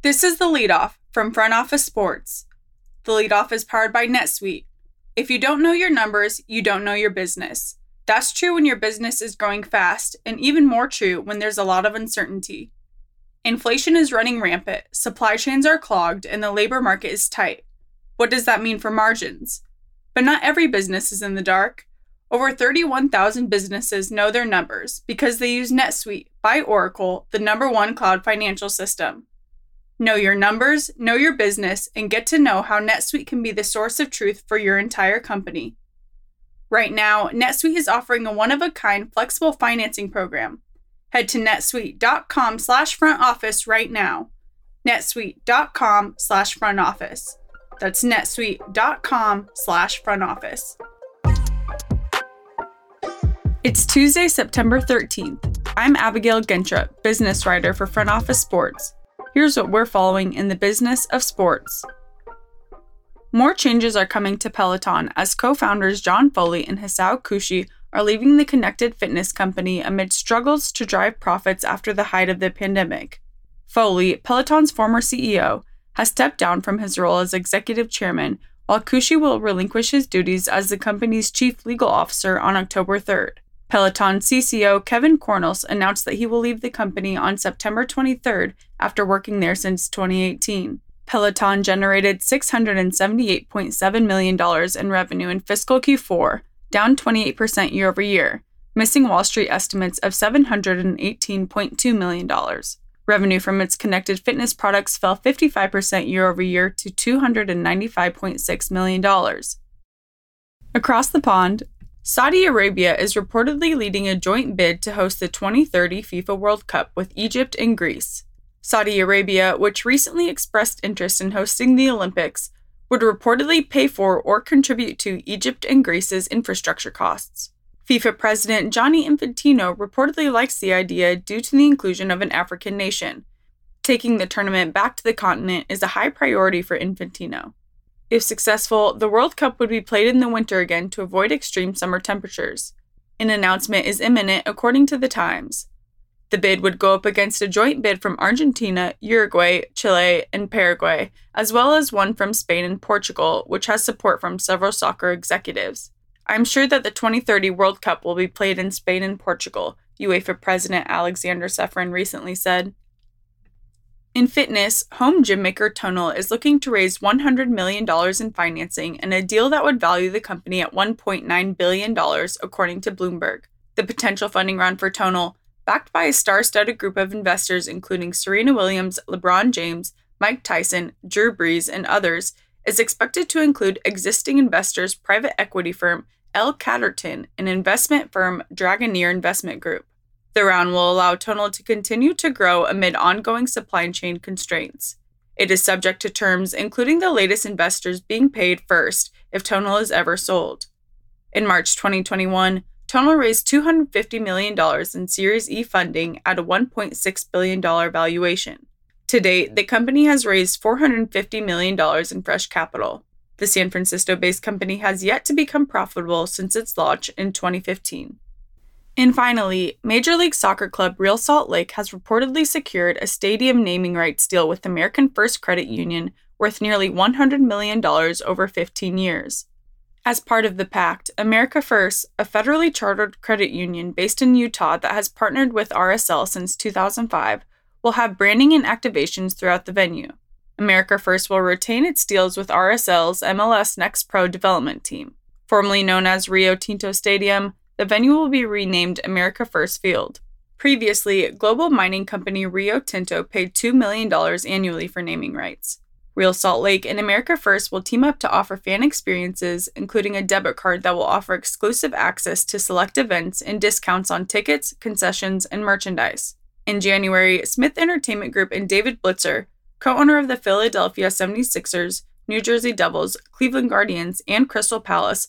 This is the leadoff from Front Office Sports. The leadoff is powered by NetSuite. If you don't know your numbers, you don't know your business. That's true when your business is growing fast, and even more true when there's a lot of uncertainty. Inflation is running rampant, supply chains are clogged, and the labor market is tight. What does that mean for margins? But not every business is in the dark. Over 31,000 businesses know their numbers because they use NetSuite by Oracle, the number one cloud financial system. Know your numbers, know your business, and get to know how NetSuite can be the source of truth for your entire company. Right now, NetSuite is offering a one-of-a-kind flexible financing program. Head to netsuite.com slash front office right now. netsuite.com slash front office. That's netsuite.com slash front office. It's Tuesday, September 13th. I'm Abigail Gentrup, business writer for Front Office Sports. Here's what we're following in the business of sports. More changes are coming to Peloton as co founders John Foley and Hisao Kushi are leaving the connected fitness company amid struggles to drive profits after the height of the pandemic. Foley, Peloton's former CEO, has stepped down from his role as executive chairman, while Kushi will relinquish his duties as the company's chief legal officer on October 3rd. Peloton CCO Kevin Cornils announced that he will leave the company on September 23rd after working there since 2018. Peloton generated $678.7 million in revenue in fiscal Q4, down 28% year over year, missing Wall Street estimates of $718.2 million. Revenue from its connected fitness products fell 55% year over year to $295.6 million. Across the pond, Saudi Arabia is reportedly leading a joint bid to host the 2030 FIFA World Cup with Egypt and Greece. Saudi Arabia, which recently expressed interest in hosting the Olympics, would reportedly pay for or contribute to Egypt and Greece's infrastructure costs. FIFA President Gianni Infantino reportedly likes the idea due to the inclusion of an African nation. Taking the tournament back to the continent is a high priority for Infantino. If successful, the World Cup would be played in the winter again to avoid extreme summer temperatures. An announcement is imminent, according to The Times. The bid would go up against a joint bid from Argentina, Uruguay, Chile, and Paraguay, as well as one from Spain and Portugal, which has support from several soccer executives. I'm sure that the 2030 World Cup will be played in Spain and Portugal, UEFA President Alexander Ceferin recently said. In fitness, home gym maker Tonal is looking to raise $100 million in financing in a deal that would value the company at $1.9 billion, according to Bloomberg. The potential funding round for Tonal, backed by a star studded group of investors including Serena Williams, LeBron James, Mike Tyson, Drew Brees, and others, is expected to include existing investors' private equity firm L. Catterton, an investment firm Dragoneer Investment Group. The round will allow Tonal to continue to grow amid ongoing supply chain constraints. It is subject to terms including the latest investors being paid first if Tonal is ever sold. In March 2021, Tonal raised $250 million in Series E funding at a $1.6 billion valuation. To date, the company has raised $450 million in fresh capital. The San Francisco based company has yet to become profitable since its launch in 2015. And finally, Major League Soccer club Real Salt Lake has reportedly secured a stadium naming rights deal with American First Credit Union worth nearly $100 million over 15 years. As part of the pact, America First, a federally chartered credit union based in Utah that has partnered with RSL since 2005, will have branding and activations throughout the venue. America First will retain its deals with RSL's MLS Next Pro development team. Formerly known as Rio Tinto Stadium, the venue will be renamed America First Field. Previously, global mining company Rio Tinto paid $2 million annually for naming rights. Real Salt Lake and America First will team up to offer fan experiences, including a debit card that will offer exclusive access to select events and discounts on tickets, concessions, and merchandise. In January, Smith Entertainment Group and David Blitzer, co owner of the Philadelphia 76ers, New Jersey Devils, Cleveland Guardians, and Crystal Palace,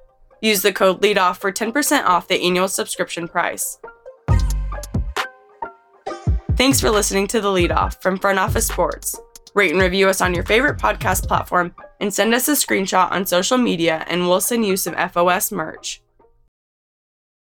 Use the code LEADOFF for 10% off the annual subscription price. Thanks for listening to The Leadoff from Front Office Sports. Rate and review us on your favorite podcast platform and send us a screenshot on social media, and we'll send you some FOS merch.